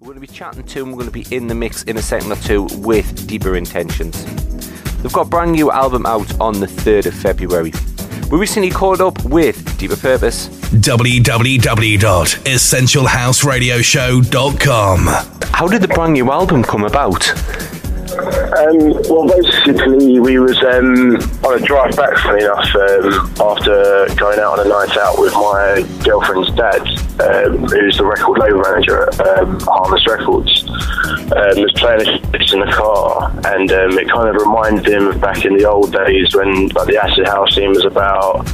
We're going to be chatting to and we're going to be in the mix in a second or two with Deeper Intentions. They've got a brand new album out on the 3rd of February. We recently caught up with Deeper Purpose. www.essentialhouseradioshow.com. How did the brand new album come about? Um, well, basically, we was um, on a drive back, funny enough, um, after going out on a night out with my girlfriend's dad, um, who's the record label manager at um, Harmless Records. Um, was playing this in the car, and um, it kind of reminded him of back in the old days when like the acid house scene was about.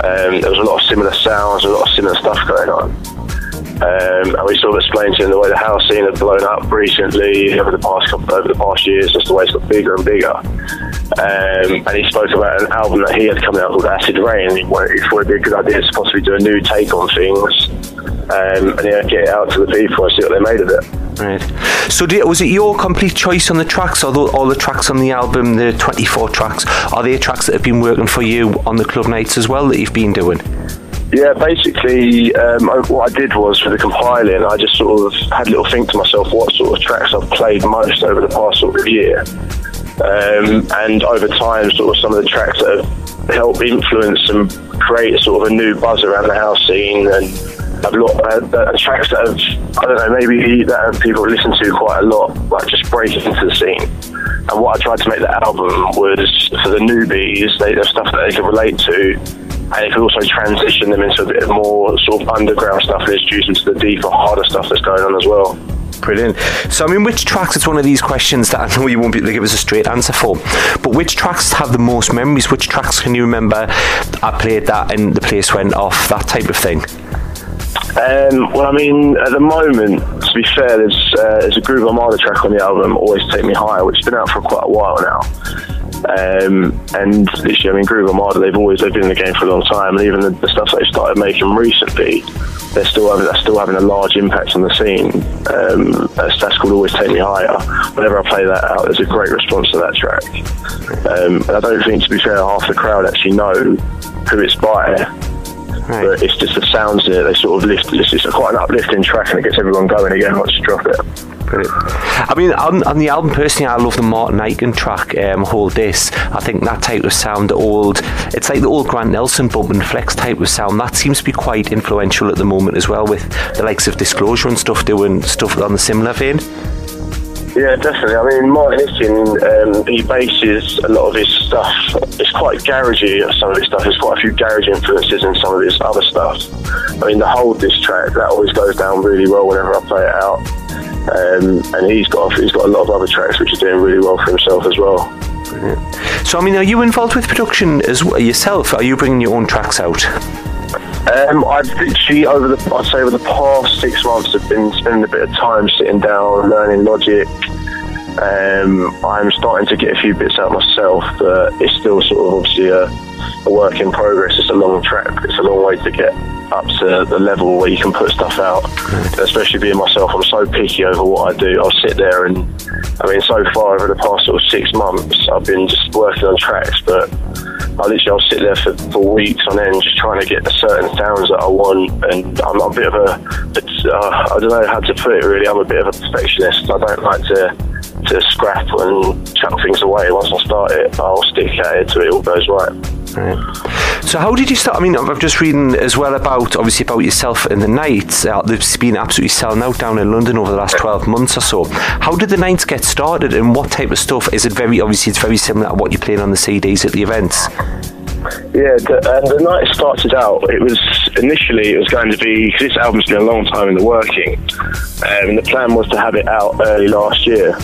There was a lot of similar sounds, a lot of similar stuff going on. Um, and we sort of explained to him the way the house scene had blown up recently over the past couple, over the past years, just the way it's got bigger and bigger. Um, and he spoke about an album that he had coming out called Acid Rain. He thought it'd be a good idea to possibly do a new take on things, um, and yeah, get it out to the people and see what they made of it. Right. So, was it your complete choice on the tracks, or the, all the tracks on the album, the 24 tracks, are they tracks that have been working for you on the club nights as well that you've been doing? Yeah, basically, um, what I did was for the compiling, I just sort of had a little think to myself what sort of tracks I've played most over the past sort of year. Um, and over time, sort of some of the tracks that have helped influence and create sort of a new buzz around the house scene and a lot uh, uh, tracks that have, I don't know, maybe that people listen to quite a lot, like just break into the scene. And what I tried to make the album was for the newbies, they have stuff that they can relate to and it could also transition them into a bit more sort of underground stuff and introduce them to the deeper, harder stuff that's going on as well. Brilliant. So, I mean, which tracks? It's one of these questions that I know you won't be able to give us a straight answer for. But which tracks have the most memories? Which tracks can you remember? I played that and the place went off. That type of thing. Um, well, I mean, at the moment, to be fair, there's, uh, there's a Groove Armada track on the album, Always Take Me Higher, which has been out for quite a while now. Um, and literally, I mean, Groove Armada, they've always they've been in the game for a long time, and even the, the stuff they started making recently, they're still having they're still having a large impact on the scene. Um, that's, that's called Always Take Me Higher. Whenever I play that out, there's a great response to that track. Um, and I don't think, to be fair, half the crowd actually know who it's by. Right. But it's just the sounds in it. They sort of lift. It's, it's quite an uplifting track, and it gets everyone going again once you drop it. I mean, on, on, the album, personally, I love the Martin Ikin track, um, Hold This. I think that type of sound, old, it's like the old Grant Nelson bump and flex type of sound. That seems to be quite influential at the moment as well, with the likes of Disclosure and stuff doing stuff on the similar vein. Yeah, definitely. I mean, Martin Ikin, um, he bases a lot of his stuff. It's quite garagey. Some of his stuff. There's quite a few garage influences in some of his other stuff. I mean, the Hold This track that always goes down really well whenever I play it out. Um, and he's got he's got a lot of other tracks which are doing really well for himself as well. Brilliant. So, I mean, are you involved with production as well yourself? Are you bringing your own tracks out? Um, I've literally over the I'd say over the past six months have been spending a bit of time sitting down, learning Logic. Um, I'm starting to get a few bits out myself, but it's still sort of obviously a, a work in progress. It's a long track. It's a long way to get up to the level where you can put stuff out. Especially being myself, I'm so picky over what I do. I'll sit there and, I mean, so far over the past sort of six months, I've been just working on tracks, but I literally I'll sit there for, for weeks on end just trying to get the certain sounds that I want. And I'm a bit of a, uh, I don't know how to put it really. I'm a bit of a perfectionist. I don't like to to scrap and chuck things away. Once I start it, I'll stick at it till it all goes right. Right. So how did you start? I mean, I'm just reading as well about obviously about yourself in the nights. Uh, they've been absolutely selling out down in London over the last 12 months or so. How did the nights get started, and what type of stuff is it? Very obviously, it's very similar to what you're playing on the CDs at the events. Yeah, the, and the night started out. It was initially it was going to be because this album's been a long time in the working, um, and the plan was to have it out early last year.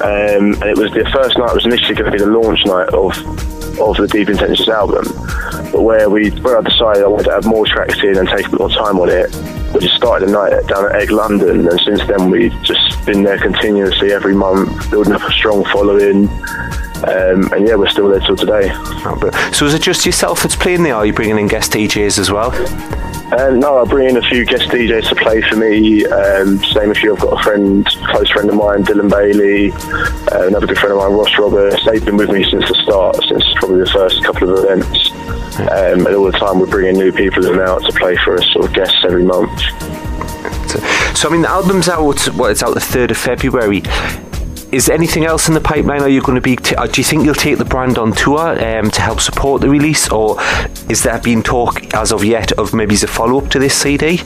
Um, and it was the first night was initially going to be the launch night of of the Deep Intentions album, but where we where I decided I wanted to have more tracks in and take a bit more time on it, we just started the night down at Egg London, and since then we've just been there continuously every month, building up a strong following. Um, and yeah, we're still there till today. So is it just yourself that's playing there? Or are you bringing in guest DJs as well? Um, no, I bring in a few guest DJs to play for me. Um, same a few. I've got a friend, close friend of mine, Dylan Bailey, uh, another good friend of mine, Ross Roberts. They've been with me since the start, since probably the first couple of events. Um, and all the time we're bringing new people in out to play for us, sort of guests every month. So I mean, the album's out. What it's out the third of February. Is there anything else in the pipeline? Are you going to be? T- uh, do you think you'll take the brand on tour um, to help support the release, or is there been talk as of yet of maybe as a follow up to this CD?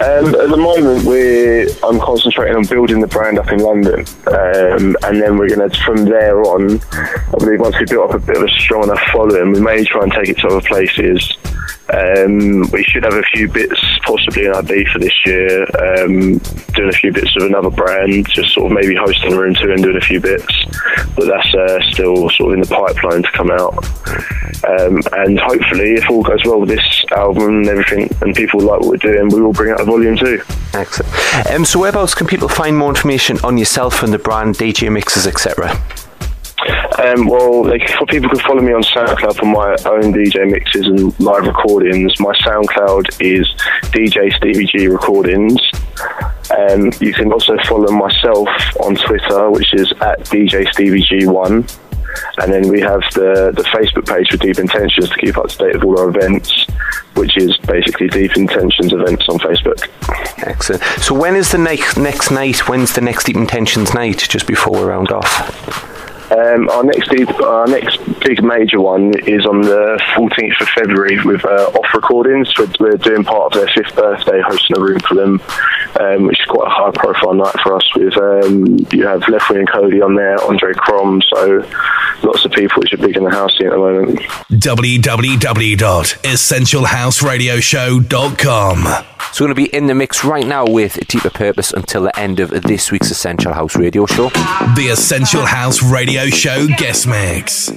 Um, at the moment, we're I'm concentrating on building the brand up in London, um, and then we're going to from there on. I believe once we built up a bit of a strong enough following, we may try and take it to other places. Um, we should have a few bits possibly in IB for this year, um, doing a few bits of another brand, just sort of maybe hosting room two and doing a few bits, but that's uh, still sort of in the pipeline to come out. Um, and hopefully, if all goes well with this album and everything, and people like what we're doing, we will bring out a volume two. Excellent. Um, so, whereabouts can people find more information on yourself and the brand, DJ mixes, etc.? Um, well, for people can follow me on SoundCloud for my own DJ mixes and live recordings. My SoundCloud is DJ Stevie G Recordings. Um, you can also follow myself on Twitter, which is at DJ Stevie G1. And then we have the, the Facebook page for Deep Intentions to keep up to date with all our events, which is basically Deep Intentions events on Facebook. Excellent. So when is the next next night? When's the next Deep Intentions night? Just before we round off. Um, our next our next big major one is on the 14th of February with uh, Off Recordings. We're, we're, doing part of their fifth birthday, hosting a room for them, um, which is quite a high profile night for us. With um, you have Leftwing and Kody on there, Andre Crom, so lots of people which are big in the house scene at the moment. www.essentialhouseradioshow.com so we're going to be in the mix right now with Deeper Purpose until the end of this week's Essential House Radio Show. The Essential House Radio Show guest mix.